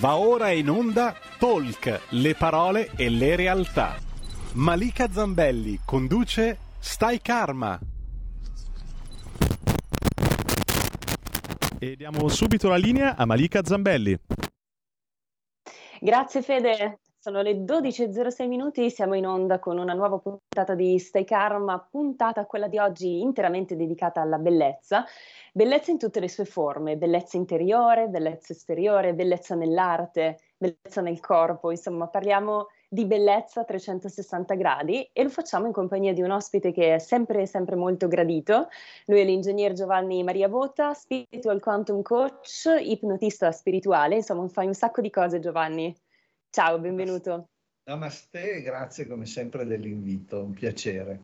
Va ora in onda Talk, le parole e le realtà. Malika Zambelli conduce Stai Karma. E diamo subito la linea a Malika Zambelli. Grazie Fede, sono le 12.06 minuti, siamo in onda con una nuova puntata di Stay Karma, puntata quella di oggi interamente dedicata alla bellezza, bellezza in tutte le sue forme, bellezza interiore, bellezza esteriore, bellezza nell'arte, bellezza nel corpo, insomma parliamo di bellezza a 360 gradi e lo facciamo in compagnia di un ospite che è sempre, sempre molto gradito. Lui è l'ingegner Giovanni Maria Bota, spiritual quantum coach, ipnotista spirituale, insomma fai un sacco di cose Giovanni. Ciao, benvenuto. Namaste, grazie come sempre dell'invito, un piacere.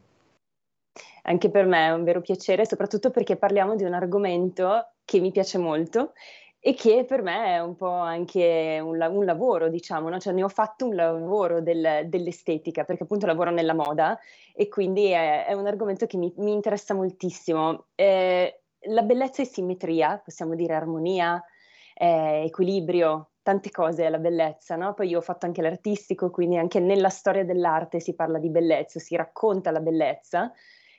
Anche per me è un vero piacere, soprattutto perché parliamo di un argomento che mi piace molto e che per me è un po' anche un, un lavoro, diciamo, no? cioè ne ho fatto un lavoro del, dell'estetica, perché appunto lavoro nella moda e quindi è, è un argomento che mi, mi interessa moltissimo. Eh, la bellezza e simmetria, possiamo dire armonia, eh, equilibrio, tante cose è la bellezza, no? Poi io ho fatto anche l'artistico, quindi anche nella storia dell'arte si parla di bellezza, si racconta la bellezza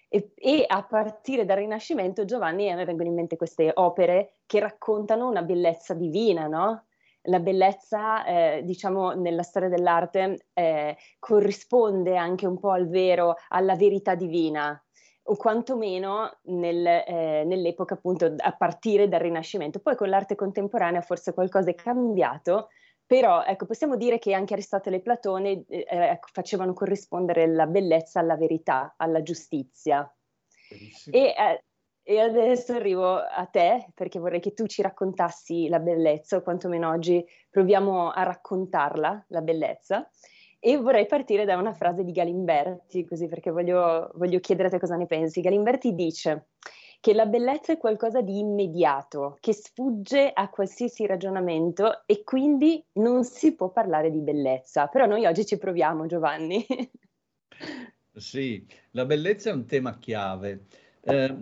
e, e a partire dal Rinascimento Giovanni a me vengono in mente queste opere che raccontano una bellezza divina, no? La bellezza, eh, diciamo, nella storia dell'arte eh, corrisponde anche un po' al vero, alla verità divina, o quantomeno nel, eh, nell'epoca appunto a partire dal Rinascimento. Poi con l'arte contemporanea forse qualcosa è cambiato, però ecco, possiamo dire che anche Aristotele e Platone eh, ecco, facevano corrispondere la bellezza alla verità, alla giustizia. E, eh, e, adesso arrivo a te perché vorrei che tu ci raccontassi la bellezza, o quantomeno oggi proviamo a raccontarla, la bellezza. E vorrei partire da una frase di Galimberti, così perché voglio, voglio chiedere a te cosa ne pensi. Galimberti dice che la bellezza è qualcosa di immediato, che sfugge a qualsiasi ragionamento e quindi non si può parlare di bellezza. Però noi oggi ci proviamo, Giovanni. sì, la bellezza è un tema chiave. Eh,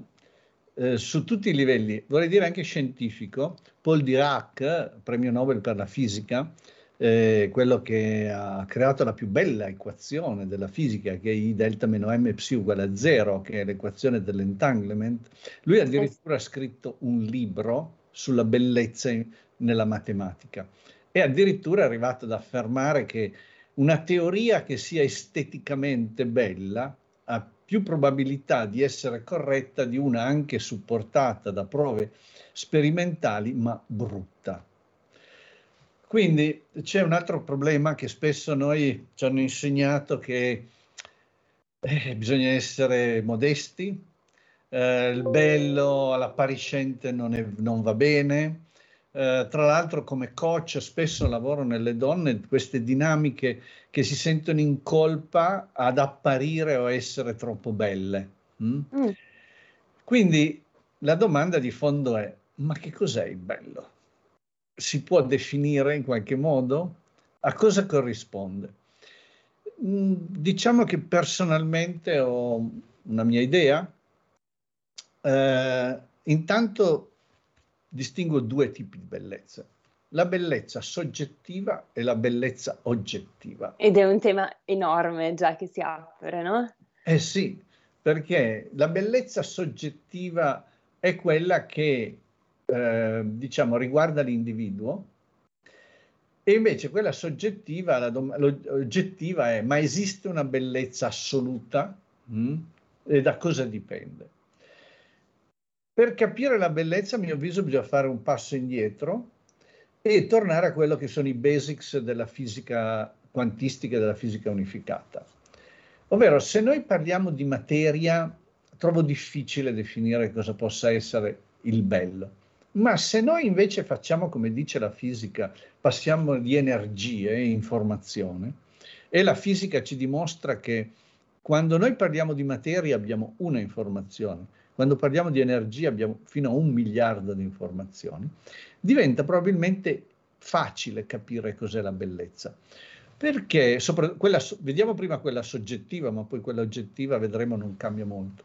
eh, su tutti i livelli, vorrei dire anche scientifico, Paul Dirac, premio Nobel per la fisica, eh, quello che ha creato la più bella equazione della fisica, che è I delta meno m psi uguale a zero, che è l'equazione dell'entanglement, lui addirittura ha scritto un libro sulla bellezza in, nella matematica. E addirittura è arrivato ad affermare che una teoria che sia esteticamente bella ha più probabilità di essere corretta di una anche supportata da prove sperimentali ma brutta. Quindi c'è un altro problema che spesso noi ci hanno insegnato che eh, bisogna essere modesti, eh, il bello all'appariscente non, è, non va bene. Eh, tra l'altro come coach spesso lavoro nelle donne queste dinamiche che si sentono in colpa ad apparire o essere troppo belle. Mm? Mm. Quindi la domanda di fondo è, ma che cos'è il bello? Si può definire in qualche modo? A cosa corrisponde? Mm, diciamo che personalmente ho una mia idea. Eh, intanto distingo due tipi di bellezza. La bellezza soggettiva e la bellezza oggettiva. Ed è un tema enorme già che si apre, no? Eh sì, perché la bellezza soggettiva è quella che eh, diciamo, riguarda l'individuo e invece quella soggettiva, la dom- l'oggettiva è ma esiste una bellezza assoluta? Mm? E da cosa dipende? Per capire la bellezza, a mio avviso, bisogna fare un passo indietro e tornare a quello che sono i basics della fisica quantistica della fisica unificata. Ovvero, se noi parliamo di materia, trovo difficile definire cosa possa essere il bello. Ma se noi invece facciamo come dice la fisica, passiamo di energie e informazione, e la fisica ci dimostra che quando noi parliamo di materia abbiamo una informazione, quando parliamo di energia abbiamo fino a un miliardo di informazioni, diventa probabilmente facile capire cos'è la bellezza. Perché sopra, quella, vediamo prima quella soggettiva, ma poi quella oggettiva vedremo non cambia molto.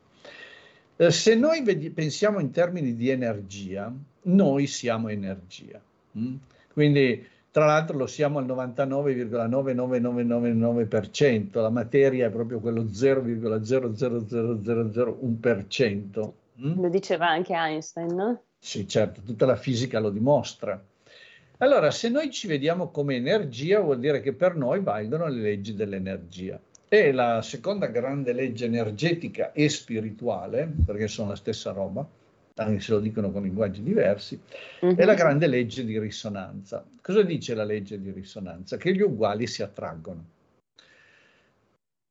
Eh, se noi vedi, pensiamo in termini di energia, noi siamo energia. Mm? Quindi Tra l'altro lo siamo al 99,99999%, la materia è proprio quello 0,00001%. Mm? Lo diceva anche Einstein, no? Sì, certo, tutta la fisica lo dimostra. Allora, se noi ci vediamo come energia, vuol dire che per noi valgono le leggi dell'energia. E la seconda grande legge energetica e spirituale, perché sono la stessa roba, anche se lo dicono con linguaggi diversi, uh-huh. è la mhm. grande legge di risonanza. Cosa dice la legge di risonanza? Che gli uguali si attraggono.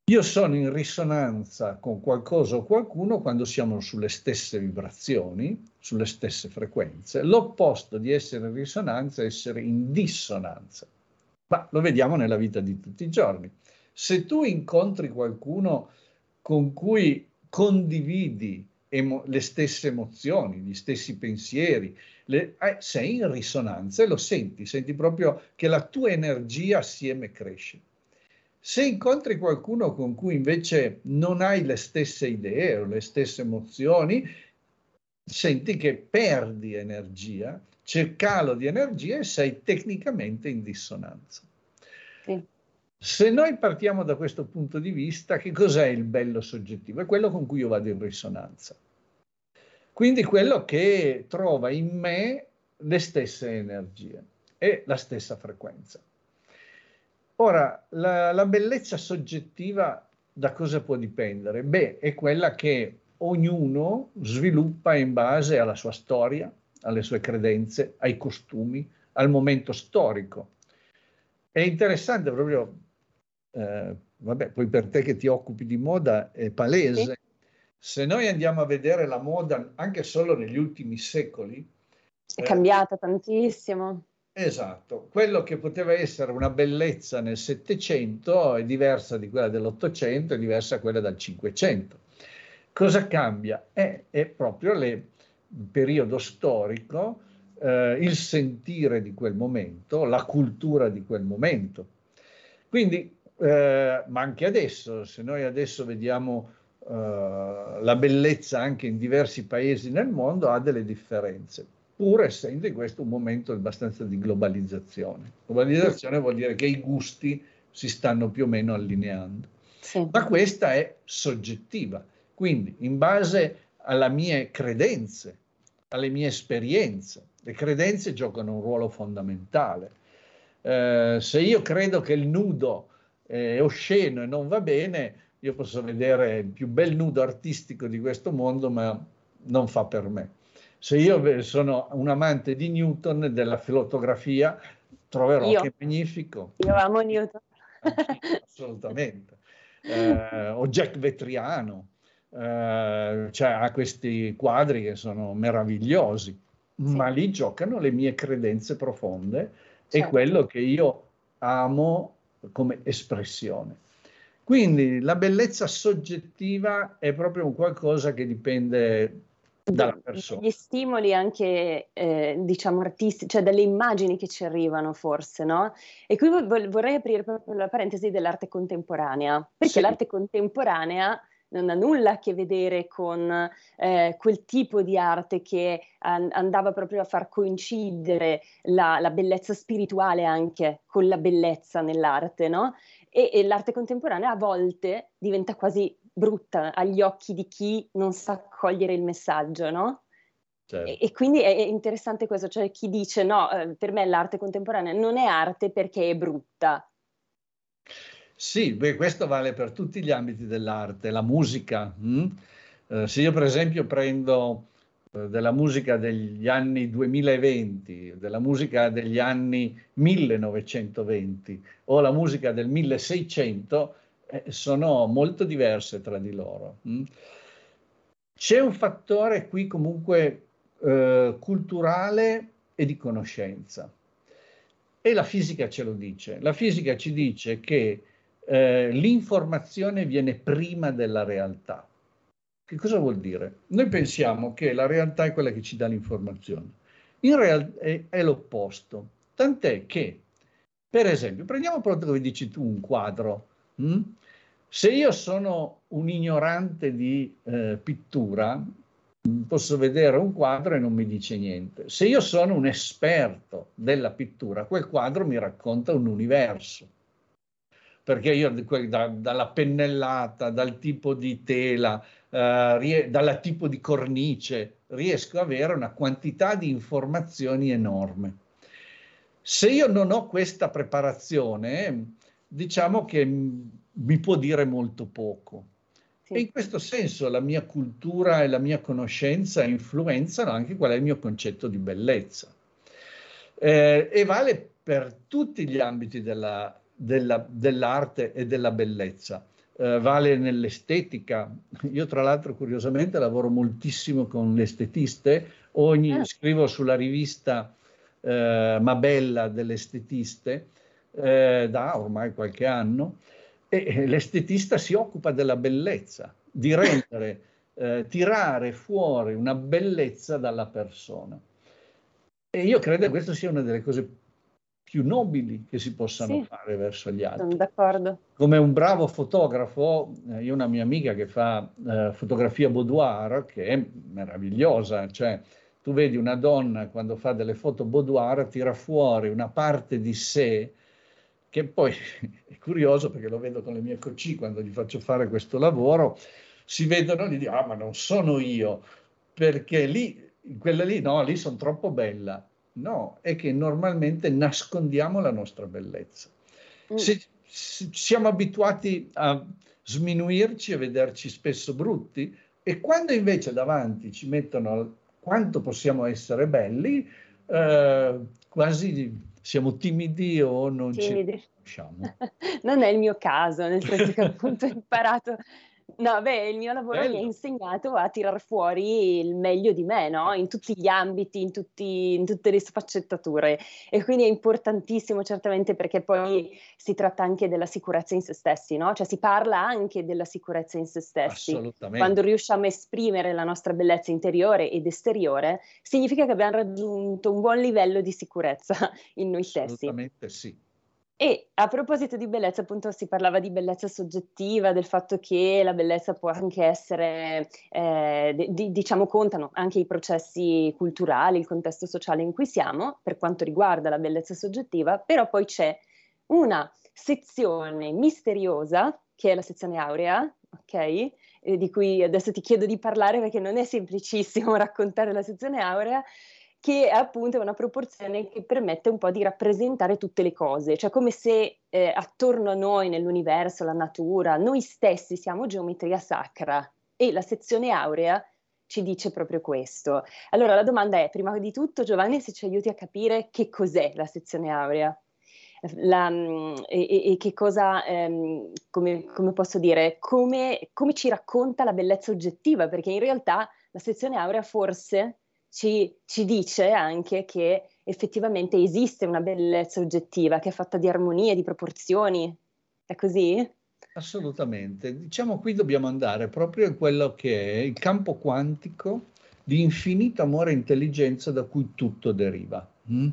Io sono in risonanza con qualcosa o qualcuno quando siamo sulle stesse vibrazioni, sulle stesse frequenze. L'opposto di essere in risonanza è essere in dissonanza. Ma lo vediamo nella vita di tutti i giorni. Se tu incontri qualcuno con cui condividi emo- le stesse emozioni, gli stessi pensieri, le, eh, sei in risonanza e lo senti, senti proprio che la tua energia assieme cresce. Se incontri qualcuno con cui invece non hai le stesse idee o le stesse emozioni, senti che perdi energia, c'è calo di energia e sei tecnicamente in dissonanza. Sì. Se noi partiamo da questo punto di vista, che cos'è il bello soggettivo? È quello con cui io vado in risonanza. Quindi quello che trova in me le stesse energie e la stessa frequenza. Ora, la, la bellezza soggettiva da cosa può dipendere? Beh, è quella che ognuno sviluppa in base alla sua storia, alle sue credenze, ai costumi, al momento storico. È interessante proprio eh, vabbè, poi per te che ti occupi di moda è palese, se noi andiamo a vedere la moda anche solo negli ultimi secoli, è eh, cambiata tantissimo. Esatto, quello che poteva essere una bellezza nel Settecento è diversa di quella dell'Ottocento, è diversa da quella del Cinquecento. Cosa cambia? È, è proprio le, il periodo storico, eh, il sentire di quel momento, la cultura di quel momento. Quindi eh, ma anche adesso, se noi adesso vediamo eh, la bellezza anche in diversi paesi nel mondo, ha delle differenze, pur essendo in questo un momento abbastanza di globalizzazione. Globalizzazione vuol dire che i gusti si stanno più o meno allineando. Sì. Ma questa è soggettiva, quindi in base alle mie credenze, alle mie esperienze. Le credenze giocano un ruolo fondamentale. Eh, se io credo che il nudo è osceno e non va bene, io posso vedere il più bel nudo artistico di questo mondo, ma non fa per me. Se io sono un amante di Newton, della fotografia, troverò io. che è magnifico. Io amo Newton. Assolutamente. Eh, o Jack Vetriano, eh, cioè ha questi quadri che sono meravigliosi, sì. ma lì giocano le mie credenze profonde certo. e quello che io amo come espressione. Quindi la bellezza soggettiva è proprio un qualcosa che dipende dalla persona. Gli stimoli anche, eh, diciamo, artistici, cioè dalle immagini che ci arrivano forse, no? E qui vorrei aprire proprio la parentesi dell'arte contemporanea, perché sì. l'arte contemporanea non ha nulla a che vedere con eh, quel tipo di arte che an- andava proprio a far coincidere la, la, bellezza spirituale anche con la bellezza nell'arte, no? E, e l'arte contemporanea a volte diventa quasi brutta agli occhi di chi non sa cogliere il messaggio, no? Certo. E, e, quindi è, interessante questo, cioè chi dice no, eh, per me l'arte contemporanea non è arte perché è brutta, sì, beh, questo vale per tutti gli ambiti dell'arte, la musica. Hm? Eh, se io per esempio prendo eh, della musica degli anni 2020, della musica degli anni 1920 o la musica del 1600, eh, sono molto diverse tra di loro. Hm? C'è un fattore qui comunque eh, culturale e di conoscenza. E la fisica ce lo dice. La fisica ci dice che eh, l'informazione viene prima della realtà. Che cosa vuol dire? Noi pensiamo che la realtà è quella che ci dà l'informazione. In realtà è, è l'opposto. Tant'è che, per esempio, prendiamo proprio come dici tu un quadro. Hm? Se io sono un ignorante di eh, pittura, posso vedere un quadro e non mi dice niente. Se io sono un esperto della pittura, quel quadro mi racconta un universo. Perché io da, dalla pennellata, dal tipo di tela, eh, dal tipo di cornice, riesco ad avere una quantità di informazioni enorme. Se io non ho questa preparazione, diciamo che mi può dire molto poco. Sì. E in questo senso la mia cultura e la mia conoscenza influenzano anche qual è il mio concetto di bellezza. Eh, e vale per tutti gli ambiti della, della, dell'arte e della bellezza. Eh, vale nell'estetica. Io tra l'altro curiosamente lavoro moltissimo con le estetiste, Ogni, ah. scrivo sulla rivista eh, Mabella delle estetiste eh, da ormai qualche anno e l'estetista si occupa della bellezza, di rendere, eh, tirare fuori una bellezza dalla persona. E io credo che questa sia una delle cose più nobili che si possano sì, fare verso gli altri. Sono d'accordo. Come un bravo fotografo, eh, io ho una mia amica che fa eh, fotografia boudoir, che è meravigliosa, cioè tu vedi una donna quando fa delle foto boudoir, tira fuori una parte di sé che poi è curioso perché lo vedo con le mie coci quando gli faccio fare questo lavoro, si vedono e gli dico, ah ma non sono io, perché lì, quella lì, no, lì sono troppo bella. No, è che normalmente nascondiamo la nostra bellezza. Mm. Se, se siamo abituati a sminuirci e vederci spesso brutti e quando invece davanti ci mettono quanto possiamo essere belli, eh, quasi siamo timidi o non timidi. ci conosciamo. non è il mio caso, nel senso che appunto ho imparato No, beh, il mio lavoro Bello. mi ha insegnato a tirar fuori il meglio di me, no? In tutti gli ambiti, in, tutti, in, tutte le sfaccettature. E quindi è importantissimo, certamente, perché poi si tratta anche della sicurezza in se stessi, no? Cioè si parla anche della sicurezza in se stessi. Assolutamente. Quando riusciamo a esprimere la nostra bellezza interiore ed esteriore, significa che abbiamo raggiunto un buon livello di sicurezza in noi stessi. Assolutamente sì. E a proposito di bellezza, appunto si parlava di bellezza soggettiva, del fatto che la bellezza può anche essere, eh, di, diciamo, contano anche i processi culturali, il contesto sociale in cui siamo, per quanto riguarda la bellezza soggettiva, però poi c'è una sezione misteriosa, che è la sezione aurea, ok? Eh, di cui adesso ti chiedo di parlare perché non è semplicissimo raccontare la sezione aurea, che è appunto una proporzione che permette un po' di rappresentare tutte le cose, cioè come se eh, attorno a noi, nell'universo, la natura, noi stessi siamo geometria sacra e la sezione aurea ci dice proprio questo. Allora la domanda è, prima di tutto Giovanni, se ci aiuti a capire che cos'è la sezione aurea. La, mm, e, e, che cosa, ehm, come, come, posso dire, come, come ci racconta la bellezza oggettiva, perché in realtà la sezione aurea forse ci, ci dice anche che effettivamente esiste una bellezza oggettiva che è fatta di armonie, di proporzioni. È così? Assolutamente. Diciamo qui dobbiamo andare proprio in quello che è il campo quantico di infinito amore e intelligenza da cui tutto deriva. Mm?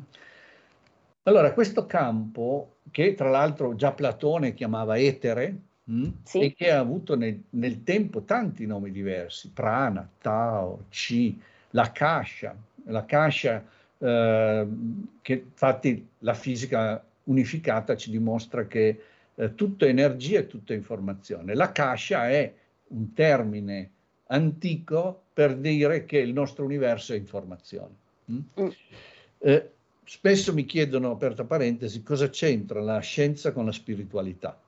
Allora, questo campo, che tra l'altro già Platone chiamava etere, mm? sì. e che ha avuto nel, nel, tempo tanti nomi diversi, prana, tao, chi, la cascia, la cascia eh, che infatti la fisica unificata ci dimostra che eh, tutto è energia e tutto è informazione. La cascia è un termine antico per dire che il nostro universo è informazione. Mm? Mm. Eh, spesso mi chiedono, aperta parentesi, cosa c'entra la scienza con la spiritualità?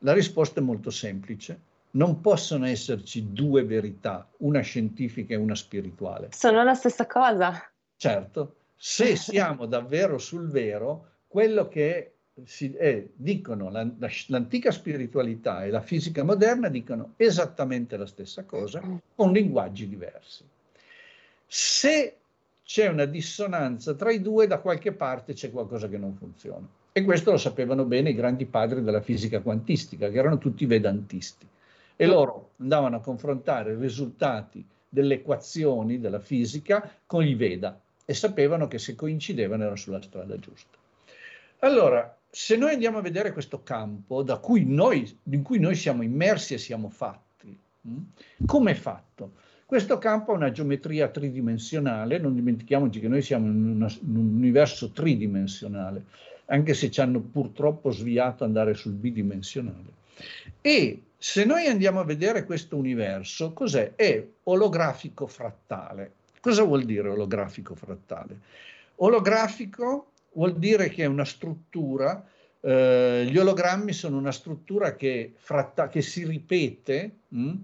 La risposta è molto semplice non possono esserci due verità, una scientifica e una spirituale. Sono la stessa cosa. Certo, se siamo davvero sul vero, quello che si, eh, dicono la, la, l'antica spiritualità e la fisica moderna dicono esattamente la stessa cosa con linguaggi diversi. Se c'è una dissonanza tra i due, da qualche parte c'è qualcosa che non funziona. E questo lo sapevano bene i grandi padri della fisica quantistica, che erano tutti vedantisti e loro andavano a confrontare i risultati delle equazioni della fisica con i Veda e sapevano che se coincidevano erano sulla strada giusta. Allora, se noi andiamo a vedere questo campo cui noi, in cui noi siamo immersi e siamo fatti, hm, come è fatto? Questo campo ha una geometria tridimensionale, non dimentichiamoci che noi siamo in, una, in un universo tridimensionale, anche se ci hanno purtroppo sviato andare sul bidimensionale. E se noi andiamo a vedere questo universo, cos'è? È olografico frattale. Cosa vuol dire olografico frattale? Olografico vuol dire che è una struttura, eh, gli ologrammi sono una struttura che, fratta, che si ripete. Mh? Mm?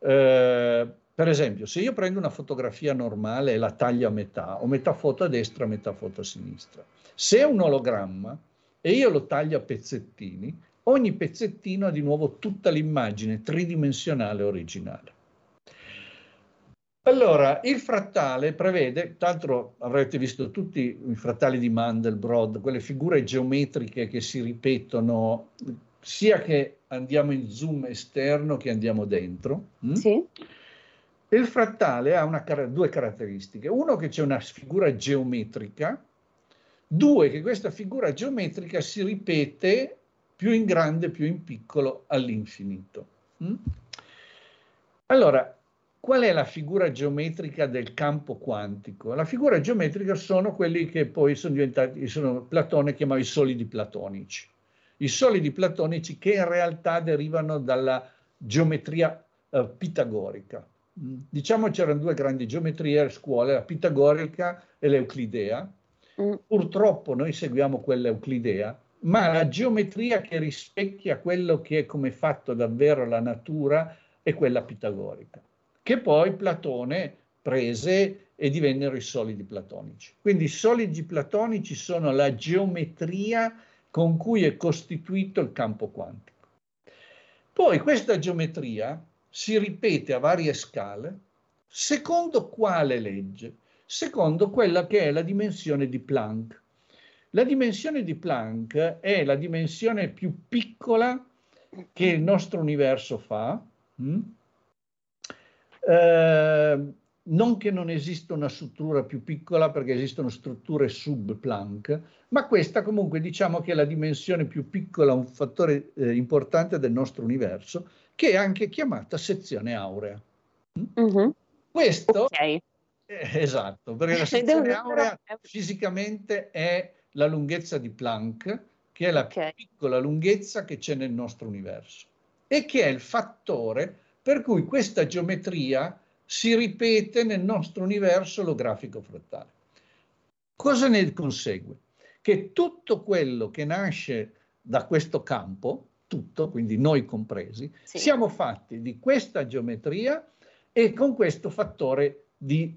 Eh, per esempio, se io prendo una fotografia normale e la taglio a metà, ho metà foto a destra metà foto a sinistra. Se è un ologramma e io lo taglio a pezzettini, ogni pezzettino ha di nuovo tutta l'immagine tridimensionale originale. Allora, il frattale prevede, tra l'altro avrete visto tutti i frattali di Mandelbrot, quelle figure geometriche che si ripetono sia che andiamo in zoom esterno che andiamo dentro. Hm? Sì. Il frattale ha una, due caratteristiche. Uno che c'è una figura geometrica, due che questa figura geometrica si ripete più in grande, più in piccolo all'infinito. Mm? Allora, qual è la figura geometrica del campo quantico? La figura geometrica sono quelli che poi sono diventati, sono, Platone chiamava i solidi platonici. I solidi platonici che in realtà derivano dalla geometria eh, pitagorica. Mm. Diciamo c'erano due grandi geometrie a scuola, la pitagorica e l'euclidea. Mm. Purtroppo noi seguiamo quella euclidea, ma la geometria che rispecchia quello che è come fatto davvero la natura è quella pitagorica, che poi Platone prese e divennero i solidi platonici. Quindi i solidi platonici sono la geometria con cui è costituito il campo quantico. Poi questa geometria si ripete a varie scale, secondo quale legge? Secondo quella che è la dimensione di Planck. La dimensione di Planck è la dimensione più piccola che il nostro universo fa. Mm? Eh, non che non esista una struttura più piccola perché esistono strutture sub-Planck, ma questa comunque diciamo che è la dimensione più piccola, un fattore eh, importante del nostro universo, che è anche chiamata sezione aurea. Mm-hmm. Questo okay. eh, esatto, perché la sezione aurea fisicamente è la lunghezza di Planck, che è la okay. più piccola lunghezza che c'è nel nostro universo e che è il fattore per cui questa geometria si ripete nel nostro universo olografico frattale. Cosa ne consegue? Che tutto quello che nasce da questo campo tutto, quindi noi compresi, sì. siamo fatti di questa geometria e con questo fattore di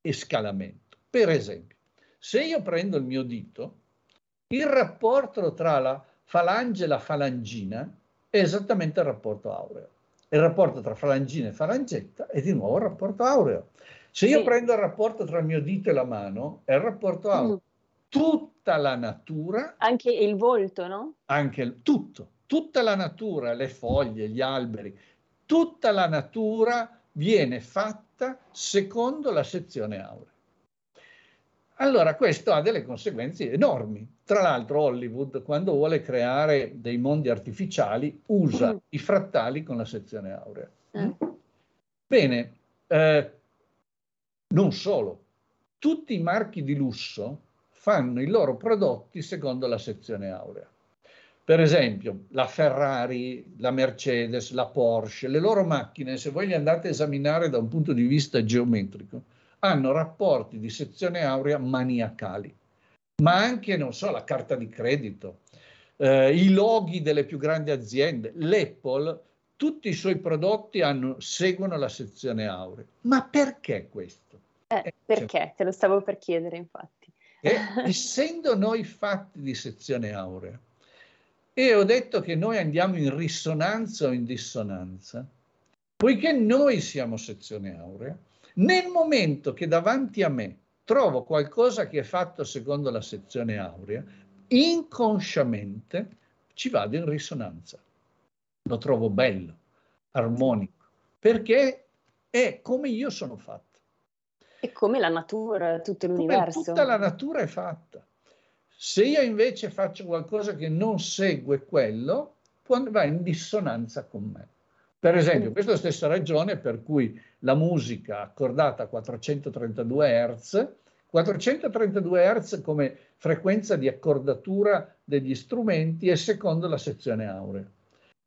escalamento. Per esempio, se io prendo il mio dito, il rapporto tra la falange e la falangina è esattamente il rapporto aureo. Il rapporto tra falangina e falangetta è di nuovo il rapporto aureo. Se io sì. prendo il rapporto tra il mio dito e la mano, è il rapporto aureo. Mm. Tutta la natura... Anche il volto, no? Anche il, tutto tutta la natura, le foglie, gli alberi, tutta la natura viene fatta secondo la sezione aurea. Allora questo ha delle conseguenze enormi. Tra l'altro Hollywood, quando vuole creare dei mondi artificiali, usa mm. i frattali con la sezione aurea. Mm. Bene, eh, non solo, tutti i marchi di lusso fanno i loro prodotti secondo la sezione aurea. Per esempio, la Ferrari, la Mercedes, la Porsche, le loro macchine, se voi le andate a esaminare da un punto di vista geometrico, hanno rapporti di sezione aurea maniacali, ma anche, non so, la carta di credito, eh, i loghi delle più grandi aziende, l'Apple, tutti i suoi prodotti hanno, seguono la sezione aurea. Ma perché questo? Eh, eh perché? Cioè, Te lo stavo per chiedere, infatti. Eh, essendo noi fatti di sezione aurea, e ho detto che noi andiamo in risonanza o in dissonanza, poiché noi siamo sezione aurea, nel momento che davanti a me trovo qualcosa che è fatto secondo la sezione aurea, inconsciamente ci vado in risonanza. Lo trovo bello, armonico, perché è come io sono fatto. E come la natura, tutto l'universo. Come tutta la natura è fatta. Se io invece faccio qualcosa che non segue quello, va in dissonanza con me. Per esempio, questa è la stessa ragione per cui la musica accordata a 432 Hz, 432 Hz come frequenza di accordatura degli strumenti è secondo la sezione aurea.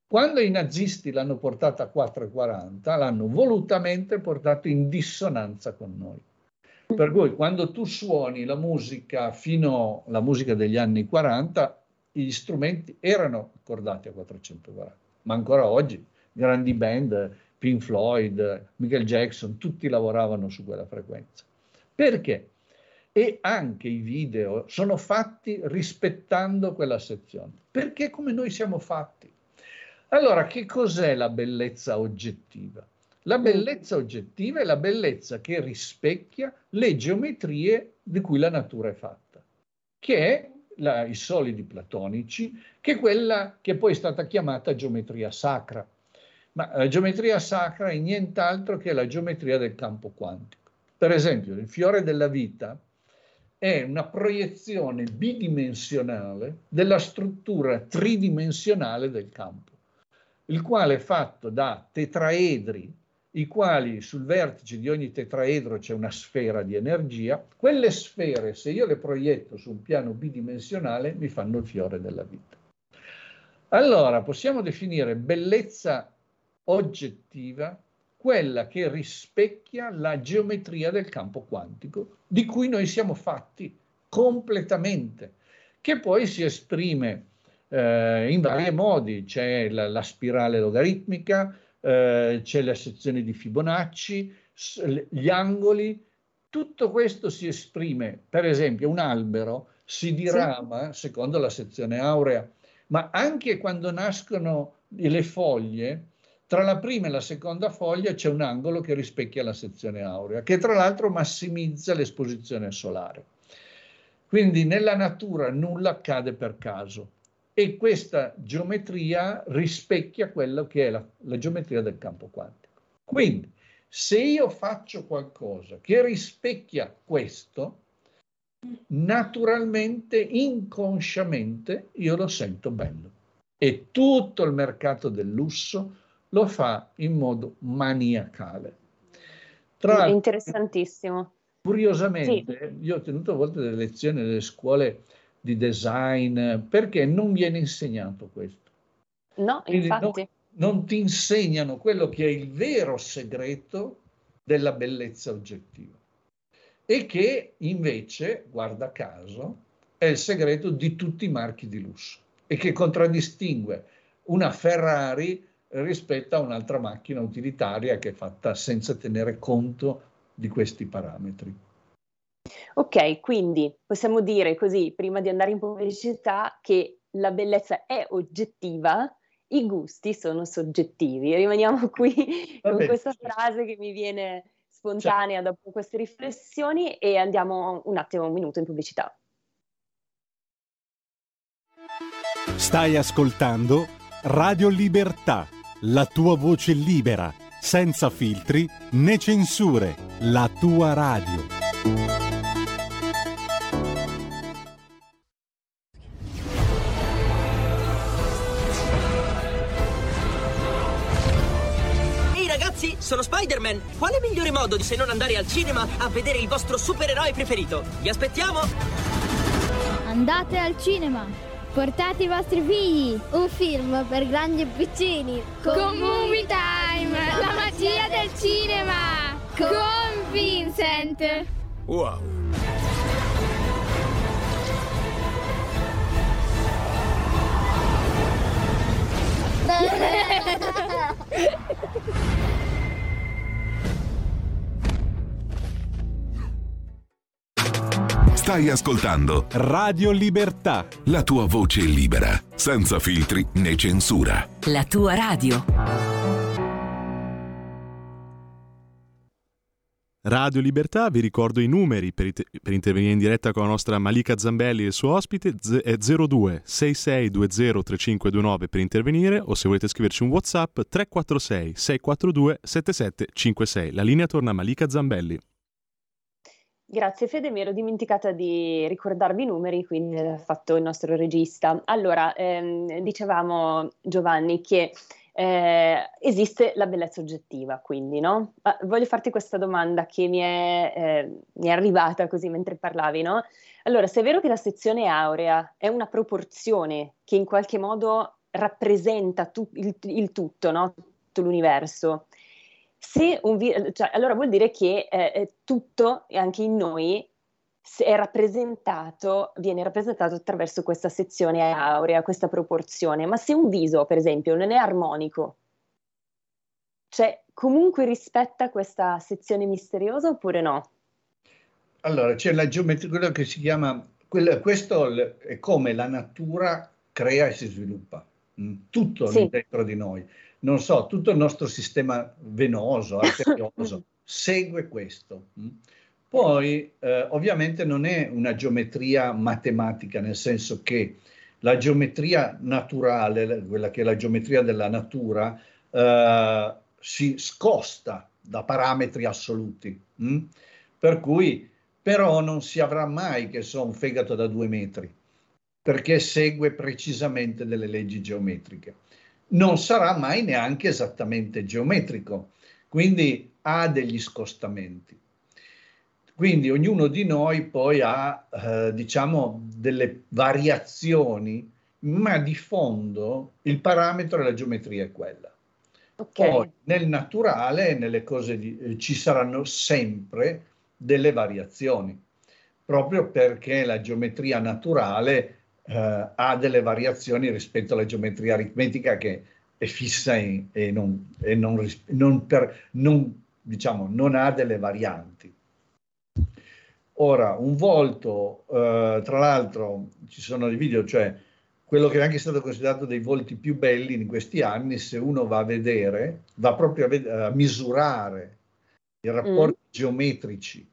Quando i nazisti l'hanno portata a 440, l'hanno volutamente portato in dissonanza con noi. Per cui quando tu suoni la musica fino alla musica degli anni 40, gli strumenti erano accordati a 440, ma ancora oggi grandi band, Pink Floyd, Michael Jackson, tutti lavoravano su quella frequenza. Perché? E anche i video sono fatti rispettando quella sezione. Perché come noi siamo fatti? Allora, che cos'è la bellezza oggettiva? La bellezza oggettiva è la bellezza che rispecchia le geometrie di cui la natura è fatta, che è la, i solidi platonici, che è quella che poi è stata chiamata geometria sacra. Ma la geometria sacra è nient'altro che la geometria del campo quantico. Per esempio, il fiore della vita è una proiezione bidimensionale della struttura tridimensionale del campo, il quale è fatto da tetraedri, i quali sul vertice di ogni tetraedro c'è una sfera di energia. Quelle sfere, se io le proietto su un piano bidimensionale, mi fanno il fiore della vita. Allora, possiamo definire bellezza oggettiva quella che rispecchia la geometria del campo quantico di cui noi siamo fatti completamente, che poi si esprime eh, in vari modi, c'è la, la spirale logaritmica, eh, c'è la sezione di Fibonacci, gli angoli, tutto questo si esprime, per esempio un albero si dirama secondo la sezione aurea, ma anche quando nascono le foglie, tra la prima e la seconda foglia c'è un angolo che rispecchia la sezione aurea, che tra l'altro massimizza l'esposizione solare. Quindi nella natura nulla accade per caso e questa geometria rispecchia quello che è la, la geometria del campo quantico. Quindi se io faccio qualcosa che rispecchia questo, naturalmente, inconsciamente, io lo sento bello. E tutto il mercato del lusso lo fa in modo maniacale. Tra Interessantissimo. Curiosamente, sì. io ho tenuto a volte delle lezioni nelle scuole di design perché non viene insegnato questo. No, Quindi infatti. Non, non ti insegnano quello che è il vero segreto della bellezza oggettiva e che invece, guarda caso, è il segreto di tutti i marchi di lusso e che contraddistingue una Ferrari rispetto a un'altra macchina utilitaria che è fatta senza tenere conto di questi parametri. Ok, quindi possiamo dire così, prima di andare in pubblicità, che la bellezza è oggettiva, i gusti sono soggettivi. Rimaniamo qui Vabbè, con questa certo. frase che mi viene spontanea certo. dopo queste riflessioni e andiamo un attimo, un minuto in pubblicità. Stai ascoltando Radio Libertà la tua voce libera, senza filtri né censure, la tua radio. Ehi ragazzi, sono Spider-Man! Quale migliore modo di se non andare al cinema a vedere il vostro supereroe preferito? Vi aspettiamo! Andate al cinema! Portate i vostri figli! Un film per grandi e piccini! Con, con Movie Time! La magia del cinema! Con Vincent! Wow! Stai ascoltando Radio Libertà. La tua voce libera, senza filtri né censura. La tua radio. Radio Libertà, vi ricordo i numeri per, it- per, intervenire in diretta con la nostra Malika Zambelli e il suo ospite, z- è 02 6620 3529 per intervenire o se volete scriverci un Whatsapp 346 642 7756. La linea torna a Malika Zambelli. Grazie Fede, mi ero dimenticata di ricordarvi i numeri, quindi l'ha fatto il nostro regista. Allora, ehm, dicevamo Giovanni che eh, esiste la bellezza oggettiva, quindi, no? Ma voglio farti questa domanda che mi è, eh, mi è arrivata così mentre parlavi, no? Allora, se è vero che la sezione aurea è una proporzione che in qualche modo rappresenta tu, il, il, tutto, no? tutto l'universo, se un vi- cioè, allora vuol dire che eh, tutto, anche in noi, è rappresentato, viene rappresentato attraverso questa sezione aurea, questa proporzione. Ma se un viso, per esempio, non è armonico, cioè comunque rispetta questa sezione misteriosa oppure no? Allora, c'è la geometria, quello che si chiama, quello, questo è come la natura crea e si sviluppa, mm, tutto sì. dentro di noi. Non so, tutto il nostro sistema venoso, arterioso, segue questo. Mm. Poi, eh, ovviamente, non è una geometria matematica, nel senso che la geometria naturale, quella che è la geometria della natura, eh, si scosta da parametri assoluti. Hm? Per cui, però, non si avrà mai, che so, un fegato da due metri, perché segue precisamente delle leggi geometriche. Non sarà mai neanche esattamente geometrico, quindi ha degli scostamenti. Quindi ognuno di noi poi ha, eh, diciamo, delle variazioni, ma di fondo il parametro e la geometria è quella. Okay. Poi nel naturale, nelle cose di, eh, ci saranno sempre delle variazioni, proprio perché la geometria naturale eh, ha delle variazioni rispetto alla geometria aritmetica che è fissa e, e, non, e non, non, per, non, diciamo, non ha delle varianti. Ora, un volto, eh, tra l'altro ci sono dei video, cioè quello che è anche stato considerato dei volti più belli in questi anni, se uno va a vedere, va proprio a, ved- a misurare i rapporti mm. geometrici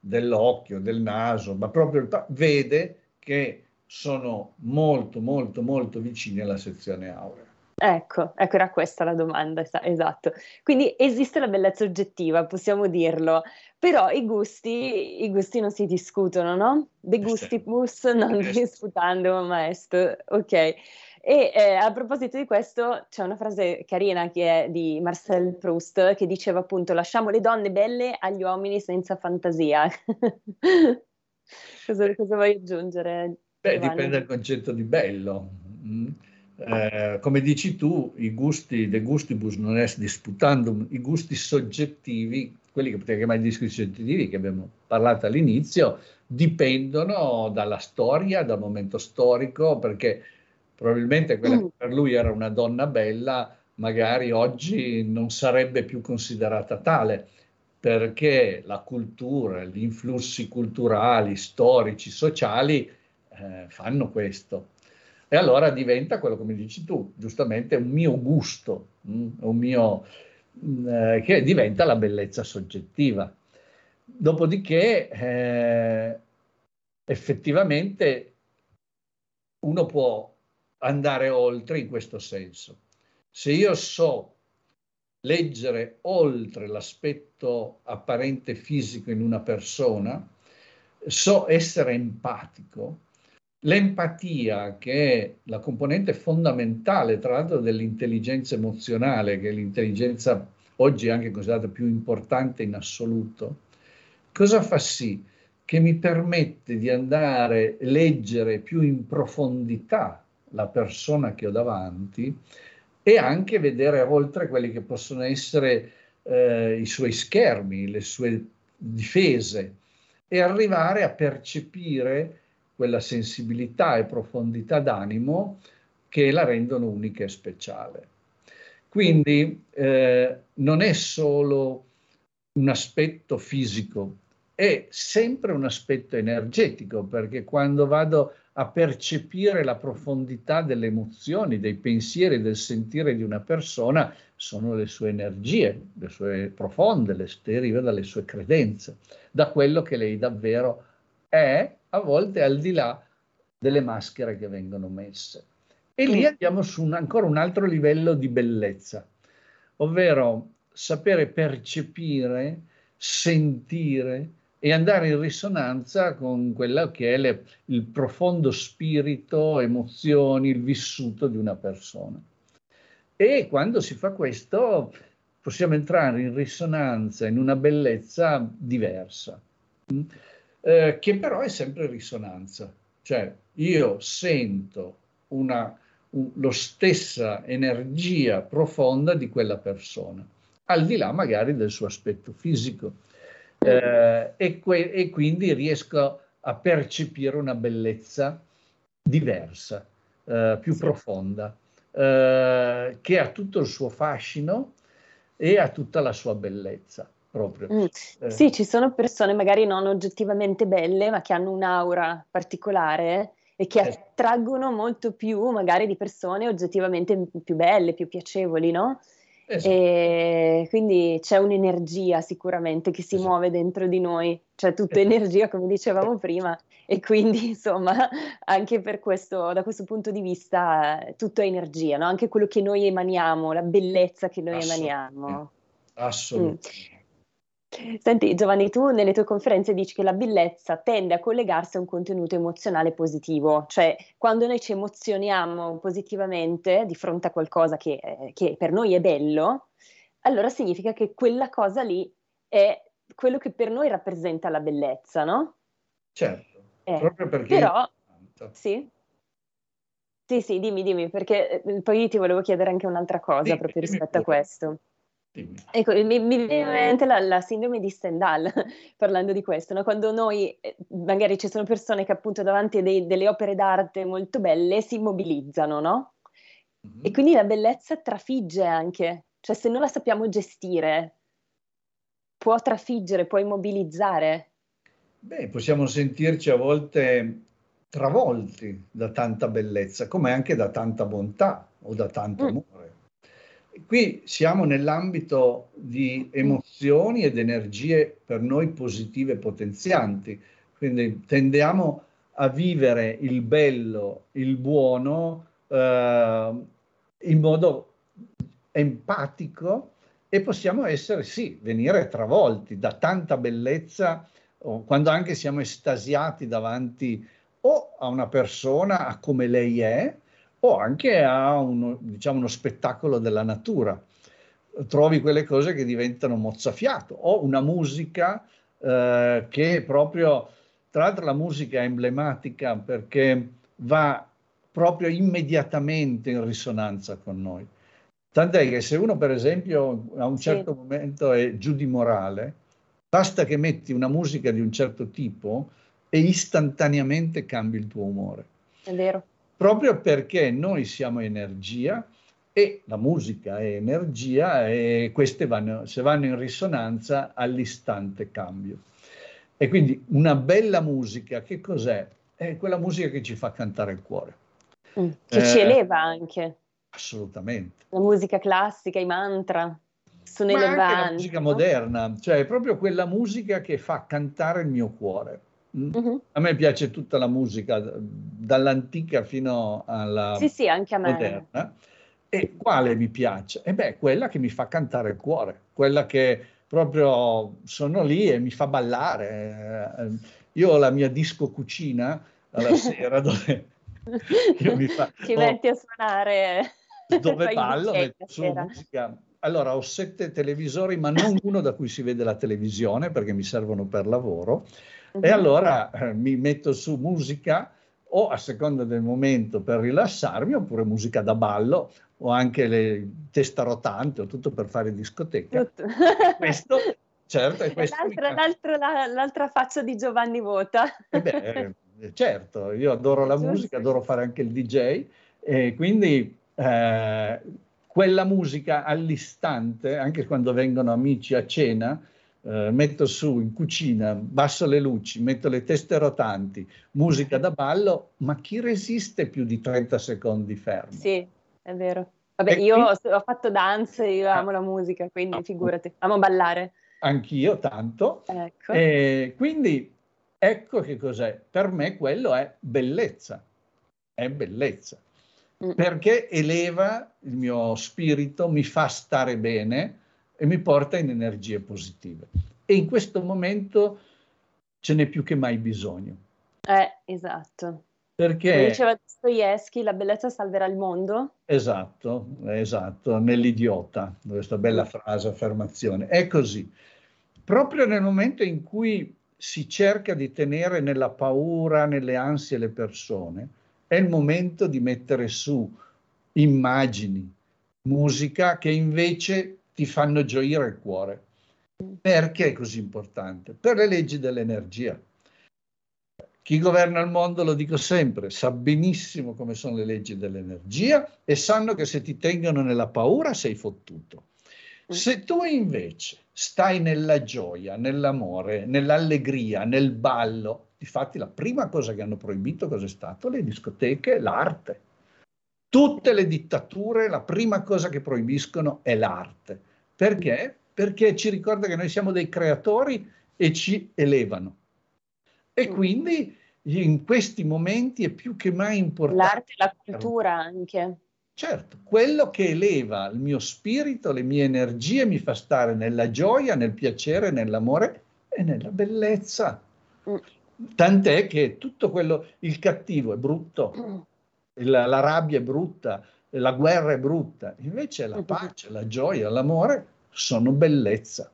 dell'occhio, del naso, ma proprio vede che sono molto, molto, molto vicini alla sezione aurea. Ecco, ecco, era questa la domanda, esatto. Quindi esiste la bellezza oggettiva, possiamo dirlo, però i gusti, i gusti non si discutono, no? De gustibus non disputando maestro, ok. E eh, a proposito di questo, c'è una frase carina che è di Marcel Proust che diceva appunto lasciamo le donne belle agli uomini senza fantasia. cosa, cosa vuoi aggiungere? Beh, Giovanni? dipende dal concetto di bello. Mm eh, come dici tu, i gusti de gustibus non est disputandum, i gusti soggettivi, quelli che potrei chiamare i gusti soggettivi che abbiamo parlato all'inizio, dipendono dalla storia, dal momento storico, perché probabilmente quella che mm. per lui era una donna bella, magari oggi non sarebbe più considerata tale, perché la cultura, gli influssi culturali, storici, sociali eh, fanno questo. E allora diventa quello come dici tu, giustamente un mio gusto, mm, un mio, mm, eh, che diventa la bellezza soggettiva. Dopodiché eh, effettivamente uno può andare oltre in questo senso. Se io so leggere oltre l'aspetto apparente fisico in una persona, so essere empatico, L'empatia, che è la componente fondamentale, tra l'altro, dell'intelligenza emozionale, che è l'intelligenza oggi anche considerata più importante in assoluto, cosa fa sì? Che mi permette di andare a leggere più in profondità la persona che ho davanti e anche vedere oltre quelli che possono essere eh, i suoi schermi, le sue difese e arrivare a percepire quella sensibilità e profondità d'animo che la rendono unica e speciale. Quindi eh, non è solo un aspetto fisico, è sempre un aspetto energetico, perché quando vado a percepire la profondità delle emozioni, dei pensieri, del sentire di una persona, sono le sue energie, le sue profonde, le deriva dalle sue credenze, da quello che lei davvero è a volte al di là delle maschere che vengono messe. E lì mm. andiamo su un, ancora un altro livello di bellezza, ovvero sapere percepire, sentire e andare in risonanza con quello che è le, il profondo spirito, emozioni, il vissuto di una persona. E quando si fa questo possiamo entrare in risonanza, in una bellezza diversa, mm? Eh, che però è sempre risonanza. Cioè io sento una, un, lo stessa energia profonda di quella persona, al di là magari del suo aspetto fisico. Eh, e, que- e quindi riesco a percepire una bellezza diversa, eh, più sì. profonda, eh, che ha tutto il suo fascino e ha tutta la sua bellezza. Proprio. Mm. Eh. Sì, ci sono persone magari non oggettivamente belle, ma che hanno un'aura particolare e che eh. attraggono molto più magari di persone oggettivamente più belle, più piacevoli, no? Esatto. E quindi c'è un'energia sicuramente che si esatto. muove dentro di noi, cioè tutta esatto. energia come dicevamo prima e quindi insomma anche per questo, da questo punto di vista tutto è energia, no? anche quello che noi emaniamo, la bellezza che noi emaniamo. Assolutamente. Mm. Senti Giovanni, tu nelle tue conferenze dici che la bellezza tende a collegarsi a un contenuto emozionale positivo, cioè quando noi ci emozioniamo positivamente di fronte a qualcosa che, eh, che per noi è bello, allora significa che quella cosa lì è quello che per noi rappresenta la bellezza, no? Certo, eh, proprio perché... Però, sì. Sì, sì, dimmi, dimmi, perché eh, poi ti volevo chiedere anche un'altra cosa sì, proprio rispetto a questo. Ecco, mi, mi viene in mente la, la, sindrome di Stendhal parlando di questo, no? quando noi, eh, magari ci sono persone che appunto davanti a dei, delle opere d'arte molto belle si immobilizzano, no? Mm-hmm. E quindi la bellezza trafigge anche, cioè se non la sappiamo gestire, può trafiggere, può immobilizzare. Beh, possiamo sentirci a volte travolti da tanta bellezza, come anche da tanta bontà o da tanto mm. amore qui siamo nell'ambito di emozioni ed energie per noi positive potenzianti, quindi tendiamo a vivere il bello, il buono eh, in modo empatico e possiamo essere, sì, venire travolti da tanta bellezza, quando anche siamo estasiati davanti o a una persona, a come lei è, o anche a uno, diciamo, uno spettacolo della natura. Trovi quelle cose che diventano mozzafiato o una musica eh, che proprio, tra l'altro la musica è emblematica perché va proprio immediatamente in risonanza con noi. Tant'è che se uno, per esempio, a un certo sì. momento è giù di morale, basta che metti una musica di un certo tipo e istantaneamente cambi il tuo umore. È vero proprio perché noi siamo energia e la musica è energia e queste vanno, se vanno in risonanza all'istante cambio. E quindi una bella musica, che cos'è? È quella musica che ci fa cantare il cuore. Mm, che eh, ci eleva anche. Assolutamente. La musica classica, i mantra, sono Ma elevanti. Anche la musica no? moderna, cioè è proprio quella musica che fa cantare il mio cuore. Uh-huh. A me piace tutta la musica, dall'antica fino alla sì, sì, anche moderna. E quale mi piace? E beh, quella che mi fa cantare il cuore, quella che proprio sono lì e mi fa ballare. Eh, io ho la mia disco cucina alla sera dove fa, ci oh, metti a suonare dove ballo, metto su musica. Allora ho sette televisori, ma non uno da cui si vede la televisione perché mi servono per lavoro Uh-huh. E allora eh, mi metto su musica o a seconda del momento per rilassarmi oppure musica da ballo o anche le testa rotante o tutto per fare discoteca. Tutto. Questo certo è questo l'altra, l'altra, la, l'altra, faccia di Giovanni Vota. Eh beh, eh, certo, io adoro la Giusto. musica, adoro fare anche il DJ e quindi eh, quella musica all'istante, anche quando vengono amici a cena, eh, metto su in cucina, basso le luci, metto le teste rotanti, musica da ballo, ma chi resiste più di 30 secondi fermo? Sì, è vero. Vabbè, e io quindi... ho fatto danze, io ah, amo la musica, quindi ah, figurati, amo ballare. Anch'io tanto. Ecco. E quindi ecco che cos'è. Per me quello è bellezza, è bellezza. Mm. Perché eleva il mio spirito, mi fa stare bene, e mi porta in energie positive. E in questo momento ce n'è più che mai bisogno. Eh, esatto. Perché... Come diceva Dostoevsky, la bellezza salverà il mondo. Esatto, esatto, nell'idiota, questa bella frase, affermazione. È così. Proprio nel momento in cui si cerca di tenere nella paura, nelle ansie le persone, è il momento di mettere su immagini, musica che invece ti fanno gioire il cuore. Perché è così importante? Per le leggi dell'energia. Chi governa il mondo, lo dico sempre, sa benissimo come sono le leggi dell'energia e sanno che se ti tengono nella paura sei fottuto. Se tu invece stai nella gioia, nell'amore, nell'allegria, nel ballo, difatti la prima cosa che hanno proibito cos'è stato? Le discoteche, l'arte. Tutte le dittature, la prima cosa che proibiscono è l'arte. Perché? Perché ci ricorda che noi siamo dei creatori e ci elevano. E mm. quindi in questi momenti è più che mai importante. L'arte e la cultura anche. Certo, quello che eleva il mio spirito, le mie energie, mi fa stare nella gioia, nel piacere, nell'amore e nella bellezza. Mm. Tant'è che tutto quello, il cattivo è brutto, mm. la, la rabbia è brutta, la guerra è brutta, invece la pace, la gioia, l'amore sono bellezza,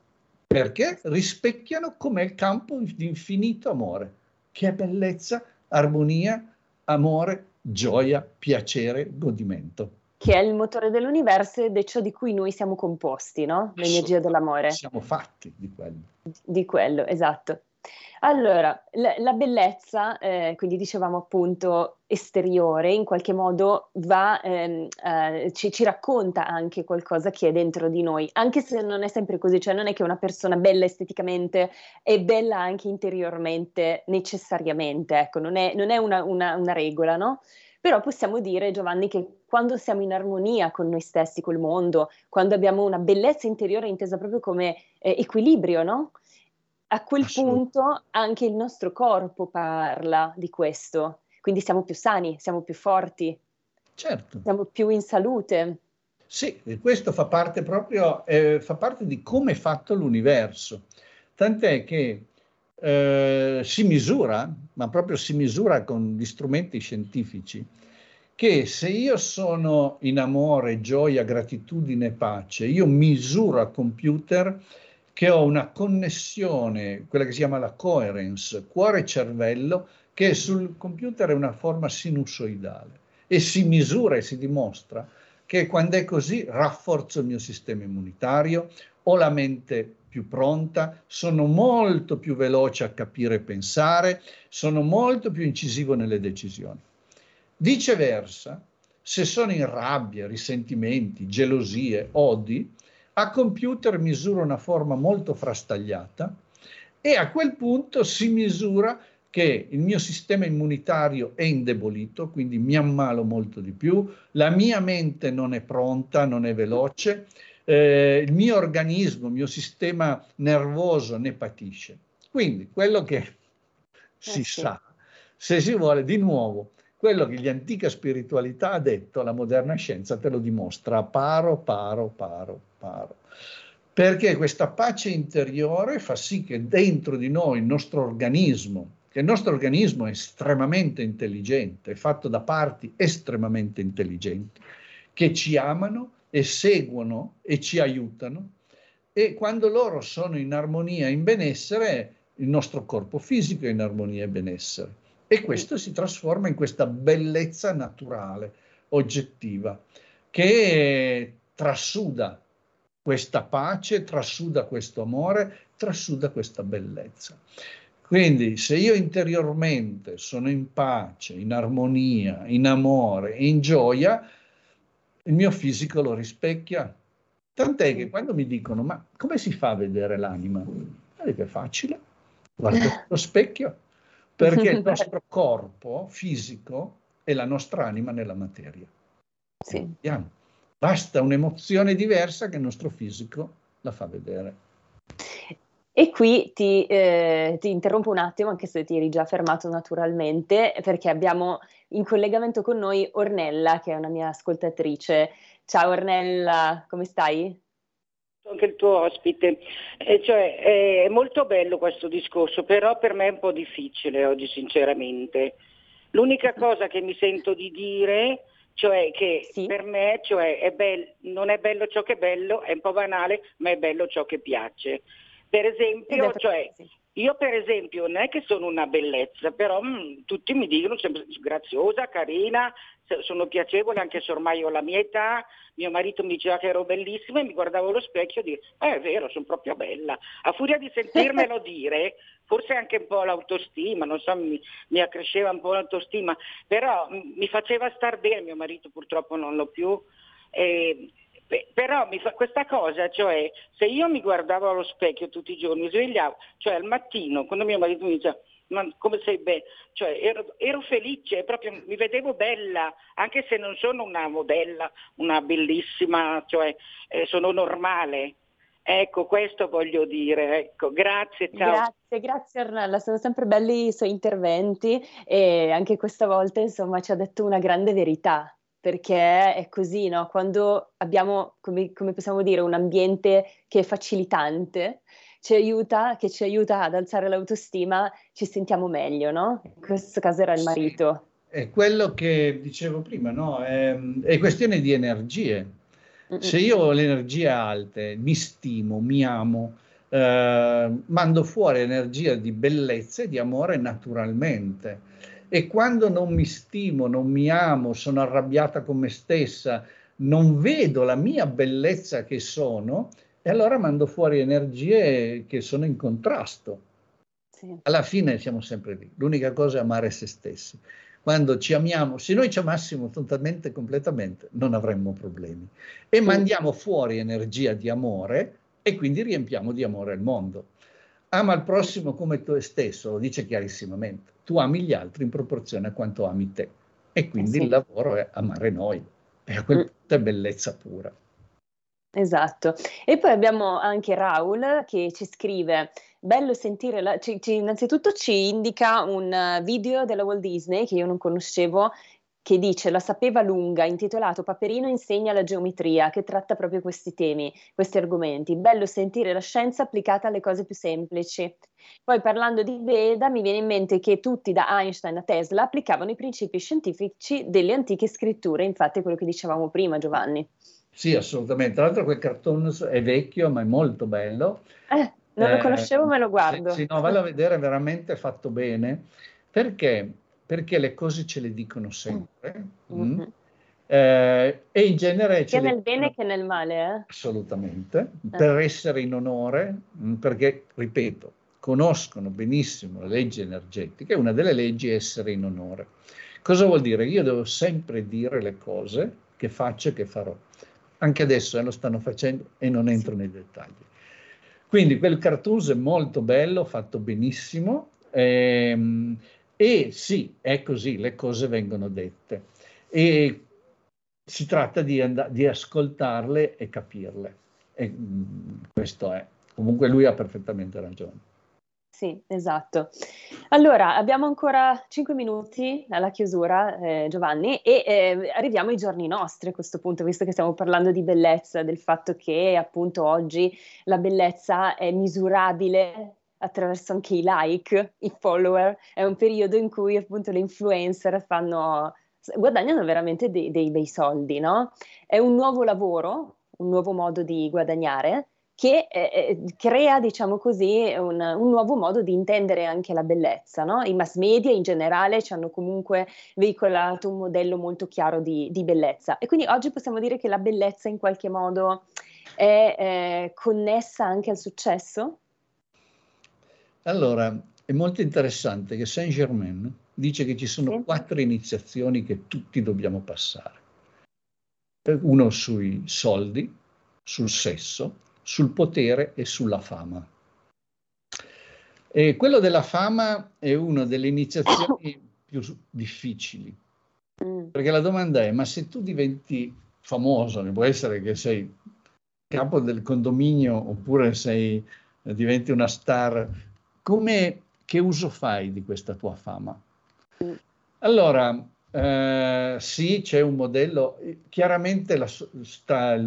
perché rispecchiano com'è il campo di infinito amore, che è bellezza, armonia, amore, gioia, piacere, godimento. Che è il motore dell'universo ed è ciò di cui noi siamo composti, no? L'energia dell'amore. Siamo fatti di quello. Di quello, esatto. Allora, la, la bellezza, eh, quindi dicevamo appunto esteriore, in qualche modo va, ehm, eh, ci, ci, racconta anche qualcosa che è dentro di noi, anche se non è sempre così, cioè non è che una persona bella esteticamente è bella anche interiormente necessariamente, ecco, non è, non è una, una, una regola, no? Però possiamo dire, Giovanni, che quando siamo in armonia con noi stessi, col mondo, quando abbiamo una bellezza interiore intesa proprio come eh, equilibrio, no? A quel punto anche il nostro corpo parla di questo, quindi siamo più sani, siamo più forti, certo. siamo più in salute. Sì, questo fa parte proprio, eh, fa parte di come è fatto l'universo, tant'è che eh, si misura, ma proprio si misura con gli strumenti scientifici, che se io sono in amore, gioia, gratitudine, pace, io misuro a computer che ho una connessione, quella che si chiama la coherence, cuore-cervello, che sul computer è una forma sinusoidale e si misura e si dimostra che quando è così rafforzo il mio sistema immunitario, ho la mente più pronta, sono molto più veloce a capire e pensare, sono molto più incisivo nelle decisioni. Viceversa, se sono in rabbia, risentimenti, gelosie, odi, a computer misura una forma molto frastagliata e a quel punto si misura che il mio sistema immunitario è indebolito, quindi mi ammalo molto di più, la mia mente non è pronta, non è veloce, eh, il mio organismo, il mio sistema nervoso ne patisce. Quindi quello che si eh sì. sa, se si vuole di nuovo, quello che l'antica spiritualità ha detto, la moderna scienza te lo dimostra, paro, paro, paro, paro. Perché questa pace interiore fa sì che dentro di noi, il nostro organismo, che il nostro organismo è estremamente intelligente, è fatto da parti estremamente intelligenti, che ci amano e seguono e ci aiutano, e quando loro sono in armonia in benessere, il nostro corpo fisico è in armonia e benessere. E questo si trasforma in questa bellezza naturale, oggettiva, che trasuda questa pace, trasuda questo amore, trasuda questa bellezza. Quindi se io interiormente sono in pace, in armonia, in amore, in gioia, il mio fisico lo rispecchia. Tant'è che quando mi dicono ma come si fa a vedere l'anima? Che è facile, guarda lo specchio, perché il nostro corpo fisico è la nostra anima nella materia. Sì. Basta un'emozione diversa che il nostro fisico la fa vedere. E qui ti, eh, ti, interrompo un attimo, anche se ti eri già fermato naturalmente, perché abbiamo in collegamento con noi Ornella, che è una mia ascoltatrice. Ciao Ornella, come stai? Anche il tuo ospite. Eh, cioè, è molto bello questo discorso, però per me è un po' difficile oggi sinceramente, L'unica cosa che mi sento di dire cioè che sì. per me cioè, è be- non è bello ciò che è bello, è un po' banale, ma è bello ciò che piace. Per esempio, cioè, io per esempio non è che sono una bellezza, però mh, mm, tutti mi dicono sempre graziosa, carina, sono piacevole anche se ormai ho la mia età, mio marito mi diceva che ero bellissima e mi guardavo allo specchio e dicevo, eh, è vero, sono proprio bella. A furia di sentirmelo dire, forse anche un po' l'autostima, non so, mi, mi accresceva un po' l'autostima, però mh, mi faceva star bene, mio marito purtroppo non l'ho più. Eh, però fa questa cosa, cioè se io mi guardavo allo specchio tutti i giorni, mi svegliavo, cioè al mattino, quando mio marito mi diceva ma come sei bella, cioè ero, ero, felice, proprio mi vedevo bella, anche se non sono una modella, una bellissima, cioè eh, sono normale. Ecco, questo voglio dire. Ecco, grazie, ciao. Grazie, grazie Ornella, sono sempre belli i suoi interventi e anche questa volta insomma ci ha detto una grande verità perché è così, no? Quando abbiamo, come, come, possiamo dire, un ambiente che è facilitante, ci aiuta, che ci aiuta ad alzare l'autostima, ci sentiamo meglio, no? In questo caso era il marito. Sì, è quello che dicevo prima, no? È, è questione di energie. Se io ho le energie alte, mi stimo, mi amo, eh, mando fuori energia di bellezza e di amore naturalmente e quando non mi stimo, non mi amo, sono arrabbiata con me stessa, non vedo la mia bellezza che sono, e allora mando fuori energie che sono in contrasto. Sì. Alla fine siamo sempre lì. L'unica cosa è amare se stessi. Quando ci amiamo, se noi ci amassimo totalmente, completamente, non avremmo problemi. E mandiamo fuori energia di amore e quindi riempiamo di amore il mondo. Ama il prossimo come te stesso, lo dice chiarissimamente tu ami gli altri in proporzione a quanto ami te. E quindi sì. il lavoro è amare noi. E a quel mm. punto è bellezza pura. Esatto. E poi abbiamo anche Raul che ci scrive, bello sentire, la, ci, ci, innanzitutto ci indica un video della Walt Disney che io non conoscevo che dice La sapeva lunga, intitolato Paperino insegna la geometria, che tratta proprio questi temi, questi argomenti. Bello sentire la scienza applicata alle cose più semplici. Poi parlando di Veda mi viene in mente che tutti da Einstein a Tesla applicavano i principi scientifici delle antiche scritture, infatti è quello che dicevamo prima Giovanni. Sì, assolutamente. Tra l'altro quel cartone è vecchio ma è molto bello. Eh, non lo eh, conoscevo, me lo guardo. Sì, sì no, vado a vedere, è veramente fatto bene. Perché? Perché le cose ce le dicono sempre. Mm-hmm. Mm. Eh, e in genere... Sia nel bene che nel male. Eh? Assolutamente, eh. per essere in onore, mm, perché, ripeto, conoscono benissimo le leggi energetiche, una delle leggi è essere in onore. Cosa vuol dire? Io devo sempre dire le cose che faccio e che farò. Anche adesso eh, lo stanno facendo e non entro sì. nei dettagli. Quindi quel cartoon è molto bello, fatto benissimo. Ehm, e sì, è così, le cose vengono dette. E si tratta di, and- di ascoltarle e capirle. E mh, mm, questo è. Comunque lui ha perfettamente ragione. Sì, esatto. Allora, abbiamo ancora 5 minuti alla chiusura, eh, Giovanni, e eh, arriviamo ai giorni nostri a questo punto, visto che stiamo parlando di bellezza, del fatto che appunto oggi la bellezza è misurabile attraverso anche i like, i follower, è un periodo in cui appunto le influencer fanno, guadagnano veramente dei, dei bei soldi, no? È un nuovo lavoro, un nuovo modo di guadagnare che eh, eh, crea, diciamo così, un, un, nuovo modo di intendere anche la bellezza. No? I mass media in generale ci hanno comunque veicolato un modello molto chiaro di, di bellezza e quindi oggi possiamo dire che la bellezza in qualche modo è eh, connessa anche al successo? Allora, è molto interessante che Saint Germain dice che ci sono quattro iniziazioni che tutti dobbiamo passare. Uno sui soldi, sul sesso, sul potere e sulla fama. E quello della fama è una delle iniziazioni più difficili, mm. perché la domanda è, ma se tu diventi famoso, può essere che sei capo del condominio oppure sei, diventi una star come, che uso fai di questa tua fama? Allora, eh, sì, c'è un modello, chiaramente la, sta,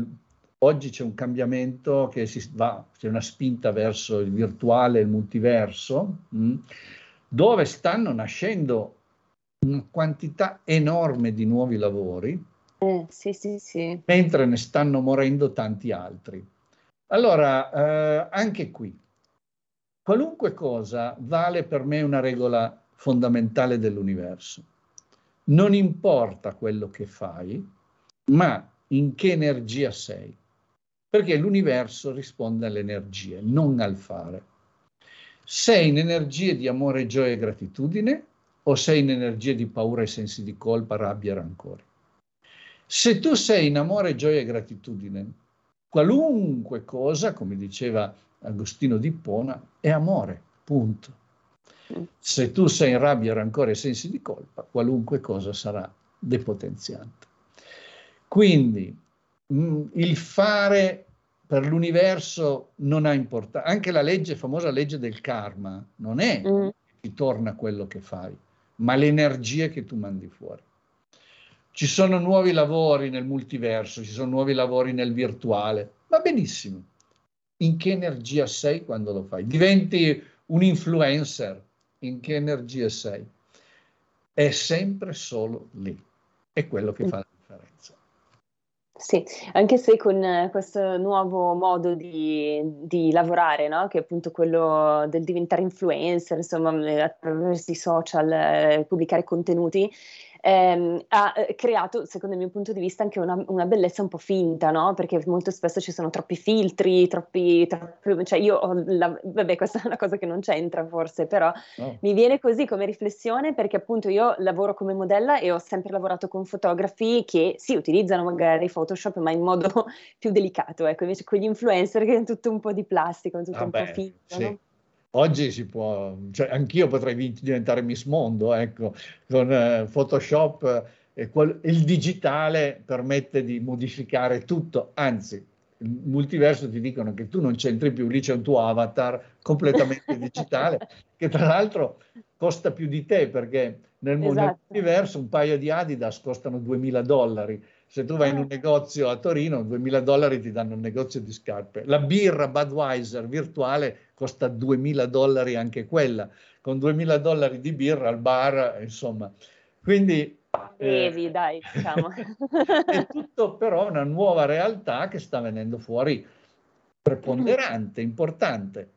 oggi c'è un cambiamento che si va, c'è una spinta verso il virtuale, il multiverso, mh, mm, dove stanno nascendo una quantità enorme di nuovi lavori, eh, sì, sì, sì. mentre ne stanno morendo tanti altri. Allora, eh, anche qui, qualunque cosa vale per me una regola fondamentale dell'universo. Non importa quello che fai, ma in che energia sei. Perché l'universo risponde alle energie, non al fare. Sei in energie di amore, gioia e gratitudine o sei in energie di paura e sensi di colpa, rabbia e rancore? Se tu sei in amore, gioia e gratitudine, qualunque cosa, come diceva Agostino di Pona, è amore, punto. Se tu sei in rabbia, rancore e sensi di colpa, qualunque cosa sarà depotenziante. Quindi mh, mm, il fare per l'universo non ha importanza. Anche la legge, famosa legge del karma, non è mm. che ti torna quello che fai, ma le energie che tu mandi fuori. Ci sono nuovi lavori nel multiverso, ci sono nuovi lavori nel virtuale, va benissimo. In che energia sei quando lo fai? Diventi un influencer, in che energia sei? È sempre solo lì. È quello che mm. fa la differenza. Sì, anche se con questo nuovo modo di, di lavorare, no? che è appunto quello del diventare influencer, insomma, attraverso i social, eh, pubblicare contenuti, ehm, ha eh, creato, secondo il mio punto di vista, anche una, una, bellezza un po' finta, no? Perché molto spesso ci sono troppi filtri, troppi, troppi cioè io ho la, vabbè, questa è una cosa che non c'entra forse, però oh. mi viene così come riflessione perché appunto io lavoro come modella e ho sempre lavorato con fotografi che sì, utilizzano magari Photoshop, ma in modo più delicato, ecco, invece con gli influencer che è tutto un po' di plastico, tutto ah un po' finto, sì. no? Oggi si può, cioè anch'io potrei diventare Miss Mondo, ecco, con eh, Photoshop eh, quel, il digitale permette di modificare tutto, anzi, il multiverso ti dicono che tu non c'entri più, lì c'è un tuo avatar completamente digitale, che tra l'altro costa più di te, perché nel esatto. multiverso un paio di Adidas costano 2000 dollari, se tu vai in un ah. negozio a Torino, 2000 dollari ti danno un negozio di scarpe. La birra Budweiser virtuale costa 2000 dollari anche quella, con 2000 dollari di birra al bar, insomma. Quindi... Bevi, eh, dai, diciamo. è tutto però una nuova realtà che sta venendo fuori preponderante, importante.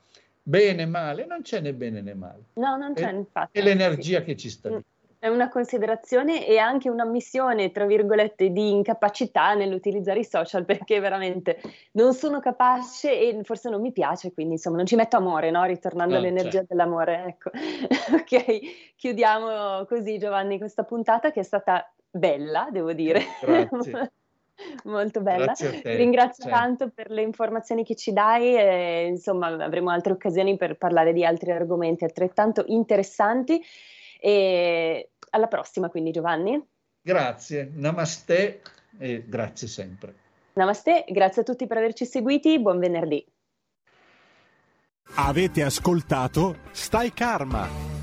Bene, male, non c'è né bene né male. No, non c'è, è, infatti. È l'energia sì. che ci sta mm. È una considerazione e anche una missione, tra virgolette, di incapacità nell'utilizzare i social perché veramente non sono capace e forse non mi piace, quindi insomma non ci metto amore, no? ritornando no, all'energia certo. dell'amore. Ecco. ok, chiudiamo così Giovanni questa puntata che è stata bella, devo dire. Grazie. Molto bella. Ti ringrazio cioè. tanto per le informazioni che ci dai e insomma avremo altre occasioni per parlare di altri argomenti altrettanto interessanti. E alla prossima quindi Giovanni. Grazie, namaste e grazie sempre. Namaste, grazie a tutti per averci seguiti, buon venerdì. Avete ascoltato Stai Karma